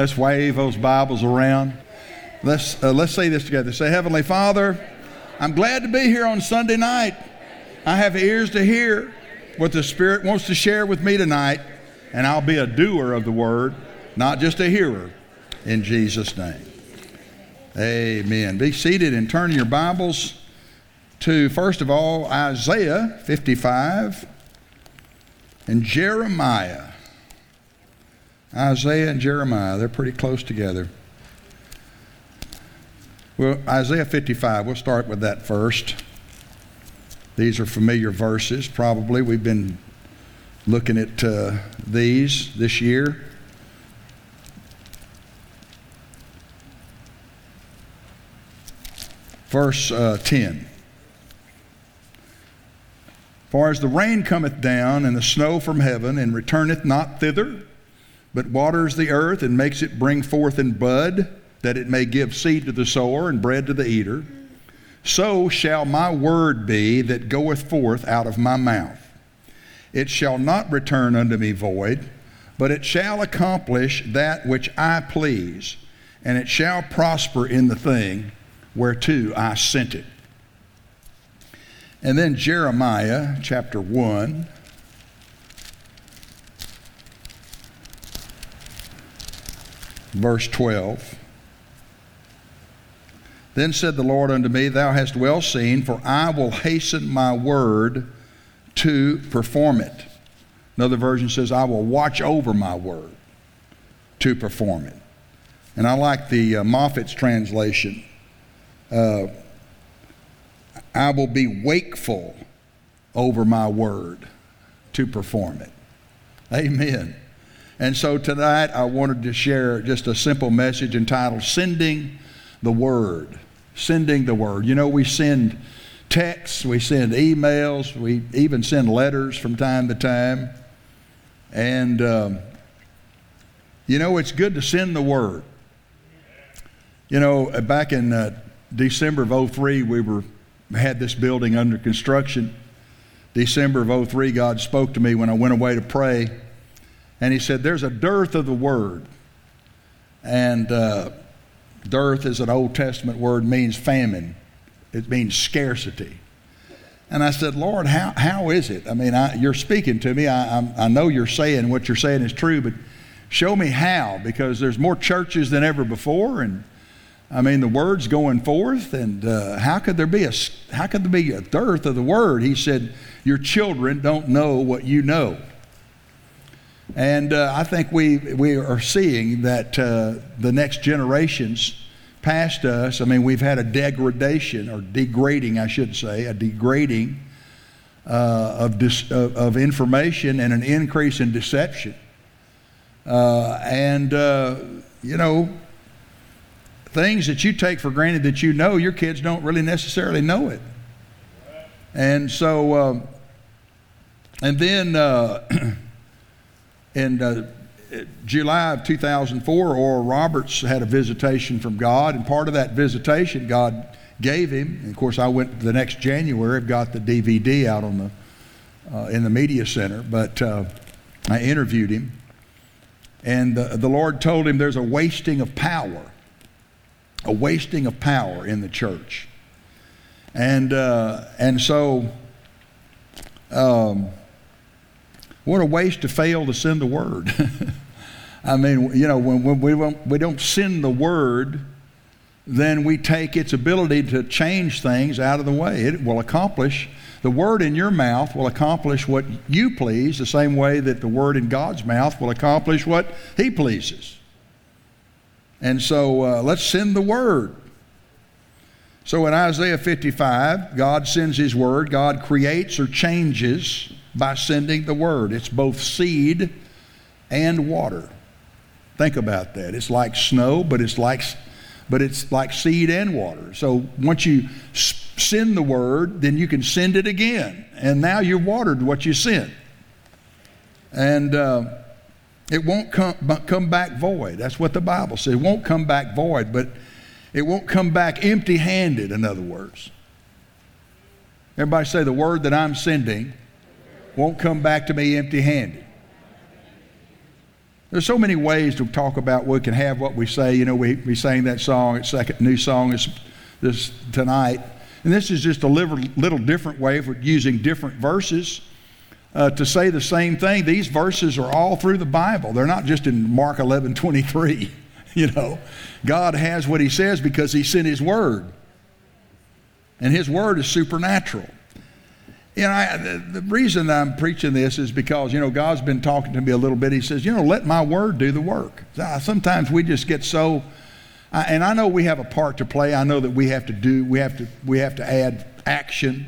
Let's wave those Bibles around. Let's, uh, let's say this together. Say, Heavenly Father, I'm glad to be here on Sunday night. I have ears to hear what the Spirit wants to share with me tonight, and I'll be a doer of the word, not just a hearer, in Jesus' name. Amen. Be seated and turn your Bibles to, first of all, Isaiah 55 and Jeremiah. Isaiah and Jeremiah, they're pretty close together. Well, Isaiah 55, we'll start with that first. These are familiar verses, probably. We've been looking at uh, these this year. Verse uh, 10. For as the rain cometh down and the snow from heaven, and returneth not thither, but waters the earth and makes it bring forth in bud, that it may give seed to the sower and bread to the eater, so shall my word be that goeth forth out of my mouth. It shall not return unto me void, but it shall accomplish that which I please, and it shall prosper in the thing whereto I sent it. And then Jeremiah chapter 1. Verse 12. Then said the Lord unto me, Thou hast well seen, for I will hasten my word to perform it. Another version says, I will watch over my word to perform it. And I like the uh, Moffatt's translation. Uh, I will be wakeful over my word to perform it. Amen. And so tonight I wanted to share just a simple message entitled Sending the Word. Sending the Word. You know, we send texts, we send emails, we even send letters from time to time. And, um, you know, it's good to send the Word. You know, back in uh, December of 03, we were had this building under construction. December of 03, God spoke to me when I went away to pray. And He said, There's a dearth of the Word. And uh, dearth is an Old Testament word, means famine, it means scarcity. And I said, Lord, how, how is it? I mean, I, you're speaking to me. I, I, I know you're saying what you're saying is true, but show me how, because there's more churches than ever before. And I mean, the word's going forth, and uh, how could there be a how could there be a dearth of the word? He said, "Your children don't know what you know." And uh, I think we we are seeing that uh, the next generations past us. I mean, we've had a degradation or degrading, I should say, a degrading uh, of dis, of, of, information and an increase in deception. Uh, and uh, you know things that you take for granted that you know, your kids don't really necessarily know it. And so, um, and then uh, in uh, July of 2004, Oral Roberts had a visitation from God, and part of that visitation, God gave him. And of course, I went the next January. I've got the DVD out on the uh, in the media center, but uh, I interviewed him, and the, the Lord told him there's a wasting of power a wasting of power in the church. And, uh, and so, um, what a waste to fail to send the word. I mean, you know, when, we, don't, we don't send the word, then we take its ability to change things out of the way. It will accomplish, the word in your mouth will accomplish what you please, the same way that the word in God's mouth will accomplish what He pleases. And so uh, let's send the word. So in Isaiah 55, God sends his word. God creates or changes by sending the word. It's both seed and water. Think about that. It's like snow, but it's like but it's like seed and water. So once you send the word, then you can send it again. And now you've watered what you sent. And uh, it won't come, come back void. That's what the Bible says. It won't come back void, but it won't come back empty handed, in other words. Everybody say, the word that I'm sending won't come back to me empty handed. There's so many ways to talk about we can have what we say. You know, we, we sang that song, it's second new song is this tonight. And this is just a little, little different way of using different verses uh, to say the same thing. These verses are all through the Bible. They're not just in Mark 11, 23. You know, God has what He says because He sent His Word. And His Word is supernatural. You know, I, the, the, reason I'm preaching this is because, you know, God's been talking to me a little bit. He says, you know, let my word do the work. Sometimes we just get so, and I know we have a part to play. I know that we have to do, we have to, we have to add action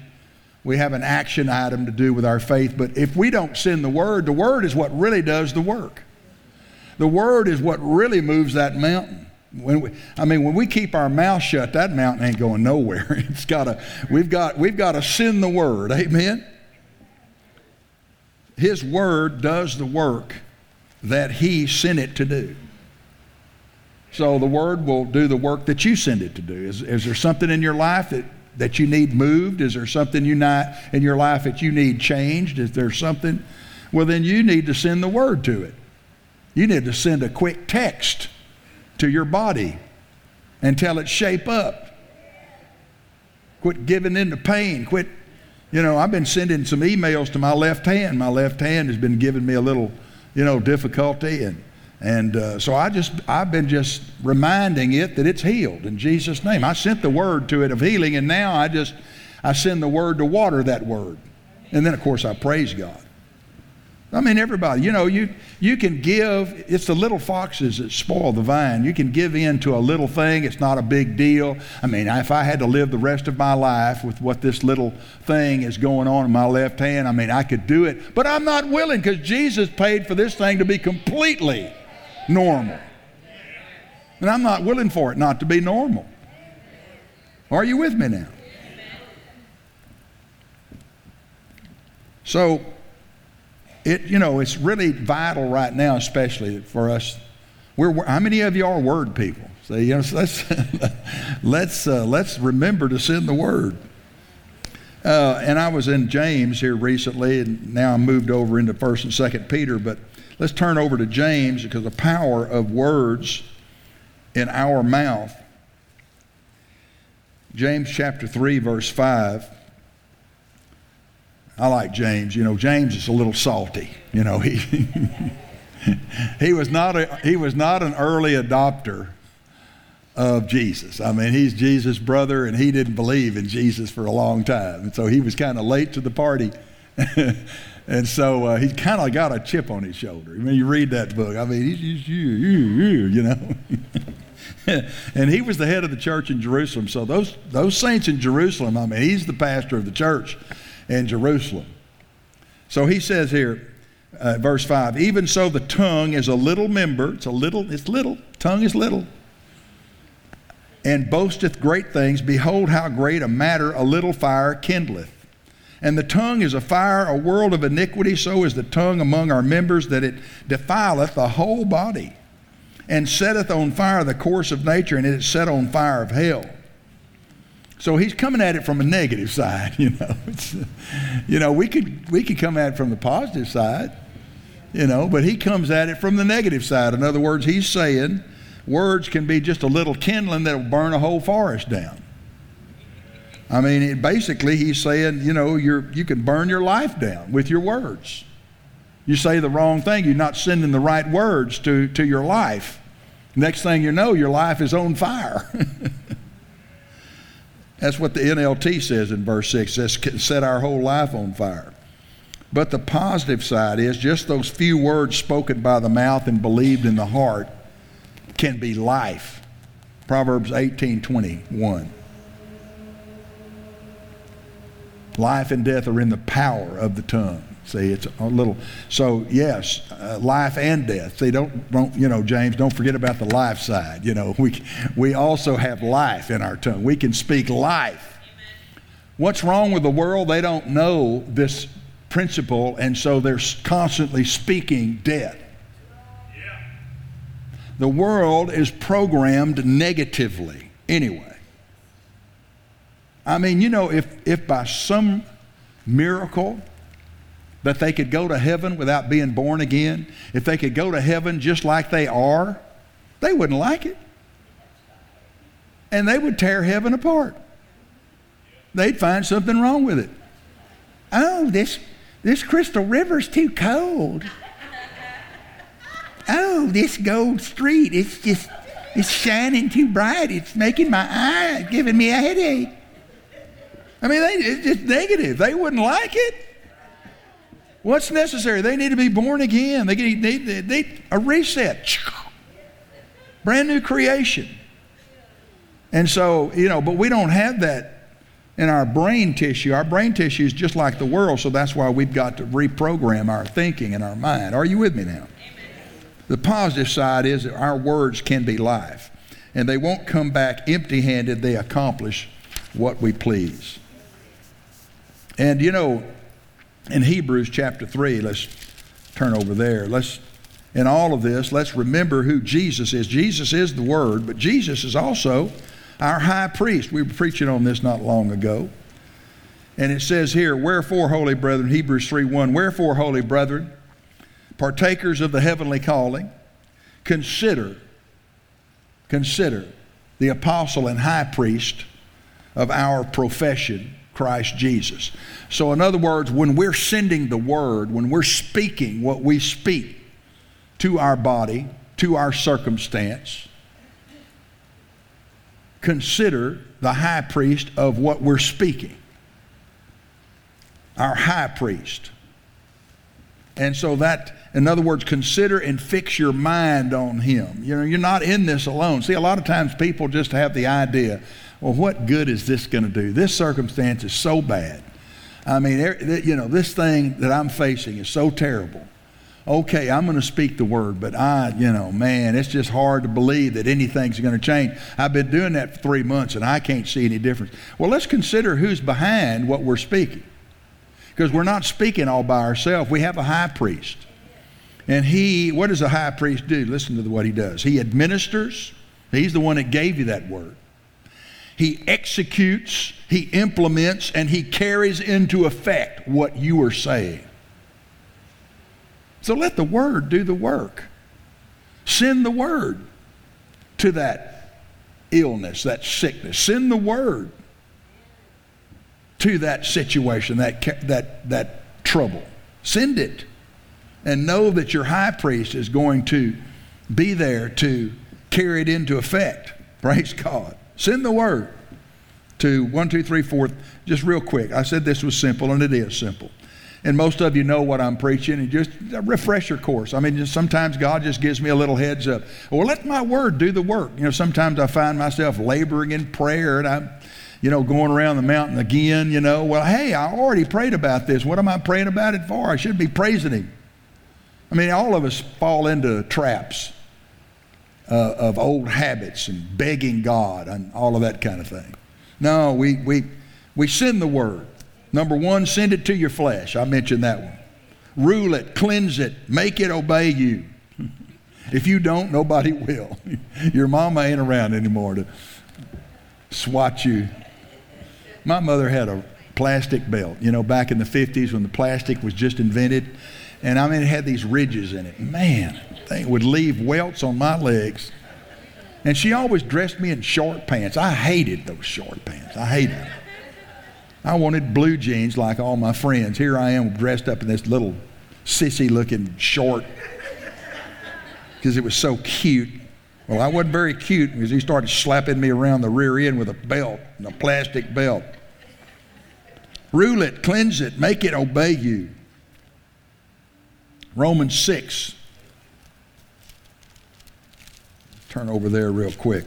we have an action item to do with our faith. But if we don't send the Word, the Word is what really does the work. The Word is what really moves that mountain. When we, I mean, when we keep our mouth shut, that mountain ain't going nowhere. It's got to, we've got, we've got to send the Word. Amen. His Word does the work that He sent it to do. So the Word will do the work that you send it to do. Is, is there something in your life that that you need moved? Is there something you not in your life that you need changed? Is there something? Well, then you need to send the word to it. You need to send a quick text to your body and tell it shape up. Quit giving in to pain. Quit, you know, I've been sending some emails to my left hand. My left hand has been giving me a little, you know, difficulty and and uh, so I just, I've been just reminding it that it's healed in Jesus' name. I sent the word to it of healing, and now I just, I send the word to water that word. And then, of course, I praise God. I mean, everybody, you know, you, you can give, it's the little foxes that spoil the vine. You can give in to a little thing, it's not a big deal. I mean, if I had to live the rest of my life with what this little thing is going on in my left hand, I mean, I could do it. But I'm not willing because Jesus paid for this thing to be completely normal. And I'm not willing for it not to be normal. Are you with me now? So, it you know it's really vital right now, especially for us. We're how many of you are word people? So you know, so let's let's uh, let's remember to send the word. Uh, and I was in James here recently, and now I moved over into First and Second Peter, but Let's turn over to James because the power of words in our mouth. James chapter 3, verse 5. I like James. You know, James is a little salty. You know, he, he, was, not a, he was not an early adopter of Jesus. I mean, he's Jesus' brother, and he didn't believe in Jesus for a long time. And so he was kind of late to the party. And so uh, he's kind of got a chip on his shoulder. I mean, you read that book. I mean, he's, he's you, you, you, you know. and he was the head of the church in Jerusalem. So those, those saints in Jerusalem, I mean, he's the pastor of the church in Jerusalem. So he says here, uh, verse 5, even so the tongue is a little member. It's a little, it's little. Tongue is little. And boasteth great things. Behold, how great a matter a little fire kindleth. And the tongue is a fire, a world of iniquity, so is the tongue among our members, that it defileth the whole body, and setteth on fire the course of nature, and it is set on fire of hell. So he's coming at it from a negative side, you know. It's, you know, we could we could come at it from the positive side, you know, but he comes at it from the negative side. In other words, he's saying words can be just a little kindling that'll burn a whole forest down. I mean, it, basically, he's saying, you know, you you can burn your life down with your words. You say the wrong thing, you're not sending the right words to, to your life. Next thing you know, your life is on fire. That's what the NLT says in verse 6. It says, set our whole life on fire. But the positive side is just those few words spoken by the mouth and believed in the heart can be life. Proverbs 18 21. Life and death are in the power of the tongue. See, it's a little. So yes, uh, life and death. See, don't don't you know, James? Don't forget about the life side. You know, we we also have life in our tongue. We can speak life. What's wrong with the world? They don't know this principle, and so they're constantly speaking death. Yeah. The world is programmed negatively anyway. I mean, you know, if, if by some miracle that they could go to heaven without being born again, if they could go to heaven just like they are, they wouldn't like it. And they would tear heaven apart. They'd find something wrong with it. Oh, this, this crystal river's too cold. Oh, this gold street, it's just, it's shining too bright. It's making my eye, giving me a headache. I mean, they, it's just negative. They wouldn't like it. What's necessary? They need to be born again. They need, they, they, a reset. Brand new creation. And so, you know, but we don't have that in our brain tissue. Our brain tissue is just like the world, so that's why we've got to reprogram our thinking and our mind. Are you with me now? The positive side is that our words can be life, and they won't come back empty handed, they accomplish what we please. And you know, in Hebrews chapter 3, let's turn over there. Let's in all of this, let's remember who Jesus is. Jesus is the Word, but Jesus is also our high priest. We were preaching on this not long ago. And it says here, Wherefore, holy brethren, Hebrews 3 1, Wherefore, holy brethren, partakers of the heavenly calling, consider, consider the apostle and high priest of our profession, Christ Jesus. So, in other words, when we're sending the word, when we're speaking what we speak to our body, to our circumstance, consider the high priest of what we're speaking. Our high priest. And so that, in other words, consider and fix your mind on him. You know, you're not in this alone. See, a lot of times people just have the idea, well, what good is this going to do? This circumstance is so bad. I mean, you know, this thing that I'm facing is so terrible. Okay, I'm going to speak the word, but I, you know, man, it's just hard to believe that anything's going to change. I've been doing that for three months and I can't see any difference. Well, let's consider who's behind what we're speaking because we're not speaking all by ourselves. We have a high priest. And he, what does a high priest do? Listen to what he does. He administers, he's the one that gave you that word. He executes, he implements, and he carries into effect what you are saying. So let the word do the work. Send the word to that illness, that sickness. Send the word to that situation, that, that, that trouble. Send it. And know that your high priest is going to be there to carry it into effect. Praise God. Send the word to one, two, three, four. Just real quick. I said this was simple, and it is simple. And most of you know what I'm preaching, and just a refresher course. I mean, sometimes God just gives me a little heads up. Well, let my word do the work. You know, sometimes I find myself laboring in prayer, and I'm you know, going around the mountain again, you know. Well, hey, I already prayed about this. What am I praying about it for? I should be praising Him. I mean, all of us fall into traps uh, of old habits and begging God and all of that kind of thing. No, we, we, we send the word. Number one, send it to your flesh. I mentioned that one. Rule it, cleanse it, make it obey you. if you don't, nobody will. your mama ain't around anymore to swat you my mother had a plastic belt, you know, back in the 50s when the plastic was just invented. And I mean, it had these ridges in it. Man, thing would leave welts on my legs. And she always dressed me in short pants. I hated those short pants. I hated them. I wanted blue jeans like all my friends. Here I am dressed up in this little sissy looking short because it was so cute. Well, I wasn't very cute because he started slapping me around the rear end with a belt, and a plastic belt. Rule it, cleanse it, make it obey you. Romans 6. Turn over there real quick.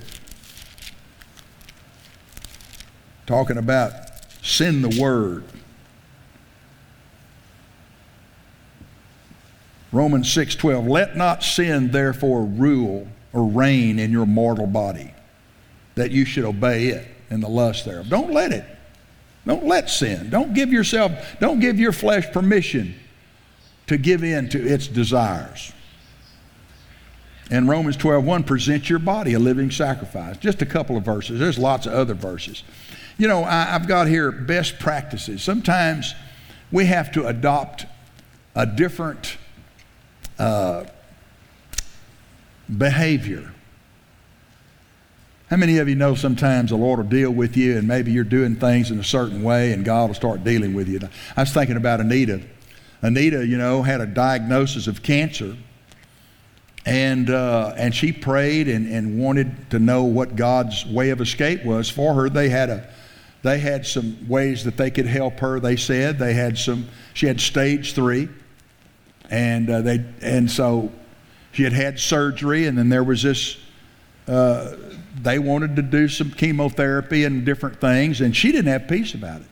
Talking about send the word. Romans 6:12 Let not sin therefore rule or reign in your mortal body, that you should obey it and the lust thereof. Don't let it. Don't let sin. Don't give yourself, don't give your flesh permission to give in to its desires. In Romans 12, 1, present your body a living sacrifice. Just a couple of verses. There's lots of other verses. You know, I, I've got here best practices. Sometimes we have to adopt a different uh, behavior. How many of you know sometimes the Lord will deal with you and maybe you're doing things in a certain way and God will start dealing with you? I was thinking about Anita. Anita, you know, had a diagnosis of cancer and, uh, and she prayed and, and wanted to know what God's way of escape was for her. They had, a, they had some ways that they could help her, they said. They had some, she had stage three. And, uh, they, and so she had had surgery, and then there was this, uh, they wanted to do some chemotherapy and different things, and she didn't have peace about it.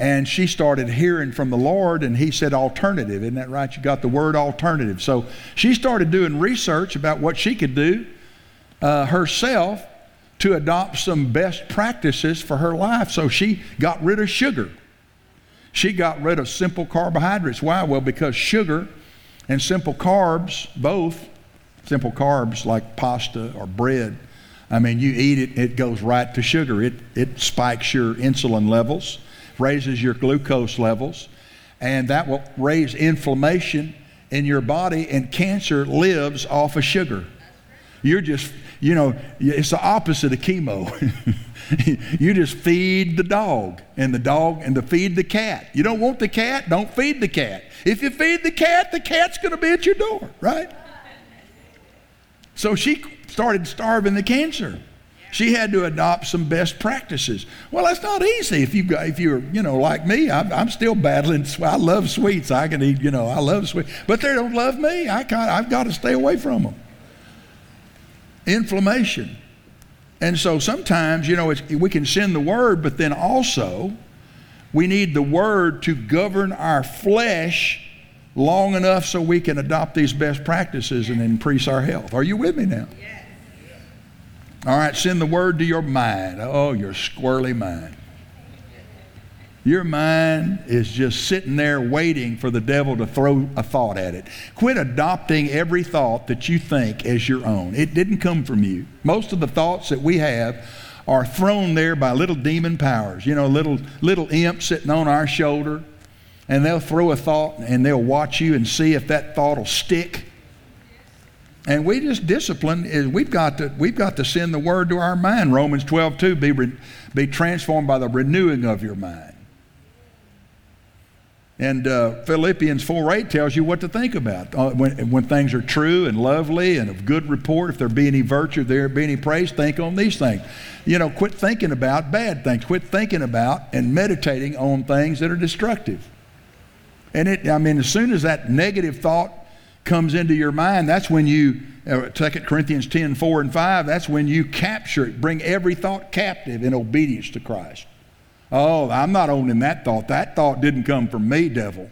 And she started hearing from the Lord, and He said alternative. Isn't that right? You got the word alternative. So she started doing research about what she could do uh, herself to adopt some best practices for her life. So she got rid of sugar. She got rid of simple carbohydrates. Why? Well, because sugar and simple carbs, both simple carbs like pasta or bread, I mean, you eat it, it goes right to sugar. It, it spikes your insulin levels, raises your glucose levels, and that will raise inflammation in your body, and cancer lives off of sugar. You're just, you know, it's the opposite of chemo. you just feed the dog and the dog and to feed the cat. You don't want the cat, don't feed the cat. If you feed the cat, the cat's going to be at your door, right? So she started starving the cancer. She had to adopt some best practices. Well, that's not easy if you if you're you know like me. I'm, I'm still battling. I love sweets. I can eat you know I love sweets, but they don't love me. I kind I've got to stay away from them. Inflammation. And so sometimes, you know, we can send the word, but then also we need the word to govern our flesh long enough so we can adopt these best practices and increase our health. Are you with me now? All right, send the word to your mind. Oh, your squirrely mind. Your mind is just sitting there waiting for the devil to throw a thought at it. Quit adopting every thought that you think as your own. It didn't come from you. Most of the thoughts that we have are thrown there by little demon powers, you know, little little imps sitting on our shoulder, and they'll throw a thought and they'll watch you and see if that thought will stick. And we just discipline is we've got to we've got to send the word to our mind. Romans 12, 2, be, re, be transformed by the renewing of your mind. And uh, Philippians 4 8 tells you what to think about. Uh, when, when things are true and lovely and of good report, if there be any virtue, there be any praise, think on these things. You know, quit thinking about bad things. Quit thinking about and meditating on things that are destructive. And it, I mean, as soon as that negative thought comes into your mind, that's when you, uh, 2 Corinthians 10 4 and 5, that's when you capture it, bring every thought captive in obedience to Christ. Oh, I'm not owning that thought. That thought didn't come from me, devil.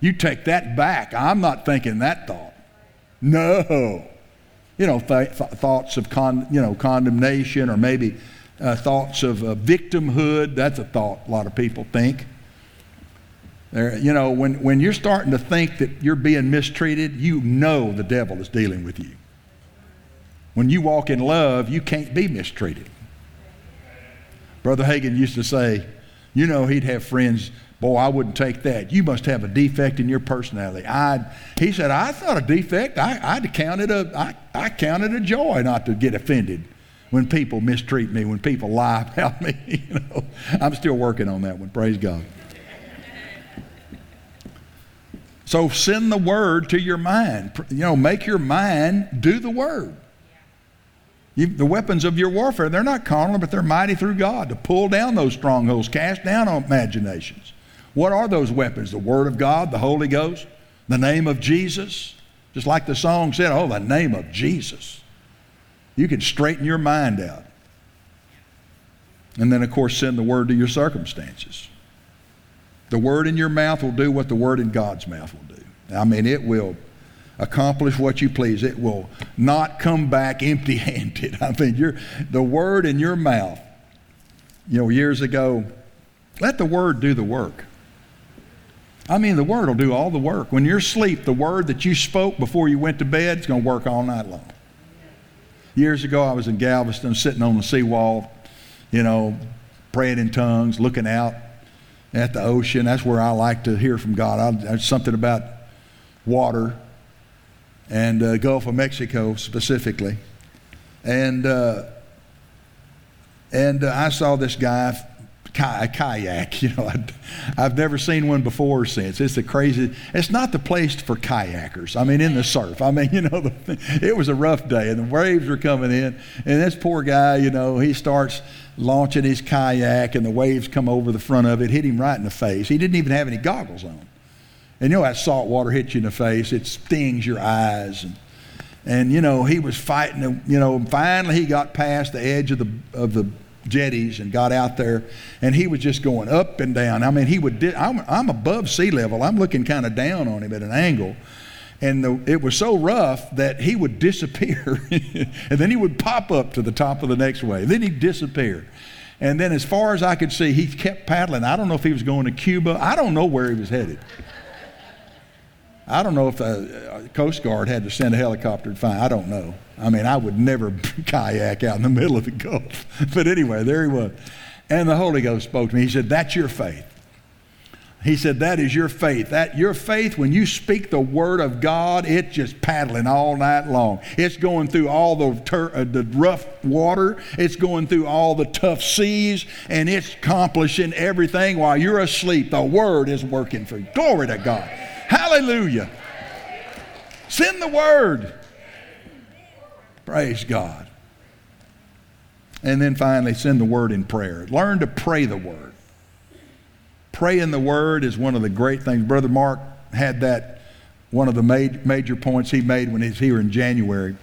You take that back. I'm not thinking that thought. No. You know, th- th- thoughts of con- you know, condemnation or maybe uh, thoughts of uh, victimhood. That's a thought a lot of people think. There, you know, when, when you're starting to think that you're being mistreated, you know the devil is dealing with you. When you walk in love, you can't be mistreated. Brother Hagin used to say, you know, he'd have friends, boy, I wouldn't take that. You must have a defect in your personality. I, he said, I thought a defect, I, I'd count it a, I, I count it a joy not to get offended when people mistreat me, when people lie about me. You know, I'm still working on that one. Praise God. So send the word to your mind. You know, make your mind do the word. You, the weapons of your warfare, they're not carnal, but they're mighty through God to pull down those strongholds, cast down imaginations. What are those weapons? The Word of God, the Holy Ghost, the name of Jesus. Just like the song said, oh, the name of Jesus. You can straighten your mind out. And then, of course, send the Word to your circumstances. The Word in your mouth will do what the Word in God's mouth will do. I mean, it will accomplish what you please. It will not come back empty handed. I mean, you're, the word in your mouth, you know, years ago, let the word do the work. I mean, the word will do all the work. When you're asleep, the word that you spoke before you went to bed is going to work all night long. Years ago, I was in Galveston sitting on the seawall, you know, praying in tongues, looking out at the ocean. That's where I like to hear from God. I, there's something about water and uh, Gulf of Mexico specifically. And, uh, and uh, I saw this guy a kayak. You know, i have never seen one before or since. It's the crazy. It's not the place for kayakers. I mean, in the surf. I mean, you know, the, it was a rough day, and the waves were coming in, and this poor guy, you know, he starts launching his kayak, and the waves come over the front of it, hit him right in the face. He didn't even have any goggles on, and you know that salt water hits you in the face. It stings your eyes, and and you know he was fighting. You know, finally he got past the edge of the of the jetties and got out there and he was just going up and down. I mean, he would, di- I'm, I'm above sea level. I'm looking kind of down on him at an angle. And the, it was so rough that he would disappear. and then he would pop up to the top of the next wave. Then he'd disappear. And then, as far as I could see, he kept paddling. I don't know if he was going to Cuba. I don't know where he was headed. I don't know if the uh, Coast Guard had to send a helicopter to find. I don't know. I mean, I would never kayak out in the middle of the Gulf. But anyway, there he was. And the Holy Ghost spoke to me. He said, That's your faith. He said, That is your faith. That your faith, when you speak the word of God, it's just paddling all night long. It's going through all the, ter- uh, the rough water, it's going through all the tough seas, and it's accomplishing everything while you're asleep. The word is working for you. Glory to God. Hallelujah. Send the word. Praise God. And then finally, send the word in prayer. Learn to pray the word. Praying the word is one of the great things. Brother Mark had that, one of the major points he made when he's here in January.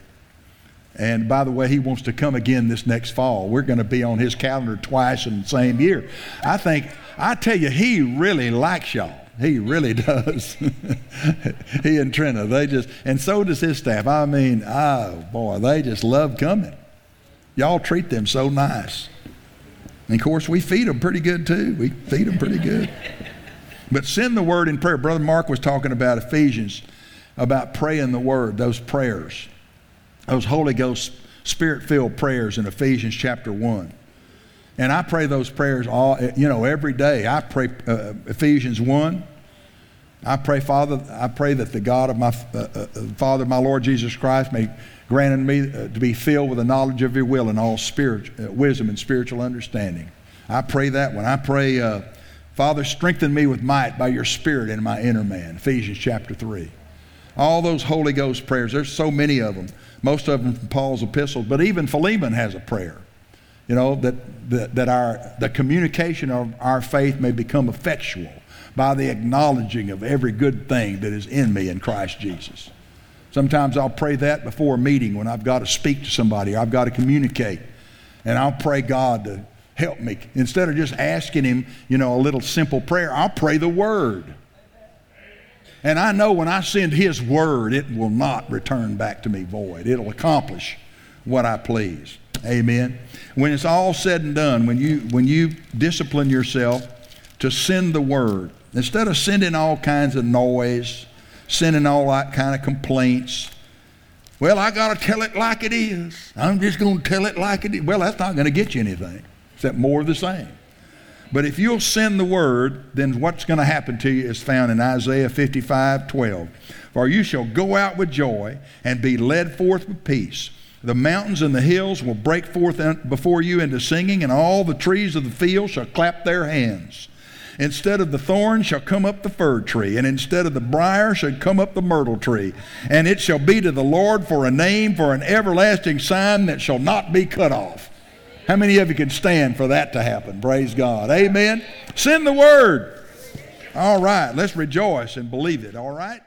And by the way, he wants to come again this next fall. We're going to be on his calendar twice in the same year. I think, I tell you, he really likes y'all. He really does. he and Trina, they just, and so does his staff. I mean, oh boy, they just love coming. Y'all treat them so nice. And of course, we feed them pretty good too. We feed them pretty good. But send the word in prayer. Brother Mark was talking about Ephesians, about praying the word, those prayers, those Holy Ghost spirit filled prayers in Ephesians chapter 1. And I pray those prayers all, you know, every day. I pray uh, Ephesians 1. I pray, Father, I pray that the God of my uh, uh, Father, my Lord Jesus Christ, may grant me uh, to be filled with the knowledge of your will and all spirit, uh, wisdom and spiritual understanding. I pray that when I pray, uh, Father, strengthen me with might by your Spirit in my inner man. Ephesians chapter 3. All those Holy Ghost prayers, there's so many of them, most of them from Paul's epistles, but even Philemon has a prayer you know, that, that, that our, the communication of our faith may become effectual by the acknowledging of every good thing that is in me in Christ Jesus. Sometimes I'll pray that before a meeting when I've got to speak to somebody, or I've got to communicate. And I'll pray God to help me. Instead of just asking Him, you know, a little simple prayer, I'll pray the Word. And I know when I send His Word, it will not return back to me void. It'll accomplish what I please. Amen. When it's all said and done, when you when you discipline yourself to send the word, instead of sending all kinds of noise, sending all that kind of complaints, well, I got to tell it like it is. I'm just going to tell it like it is. Well, that's not going to get you anything, except more of the same. But if you'll send the word, then what's going to happen to you is found in Isaiah 55 12. For you shall go out with joy and be led forth with peace. The mountains and the hills will break forth before you into singing, and all the trees of the field shall clap their hands. Instead of the thorn shall come up the fir tree, and instead of the brier shall come up the myrtle tree. And it shall be to the Lord for a name, for an everlasting sign that shall not be cut off. How many of you can stand for that to happen? Praise God. Amen. Send the word. All right, let's rejoice and believe it, all right?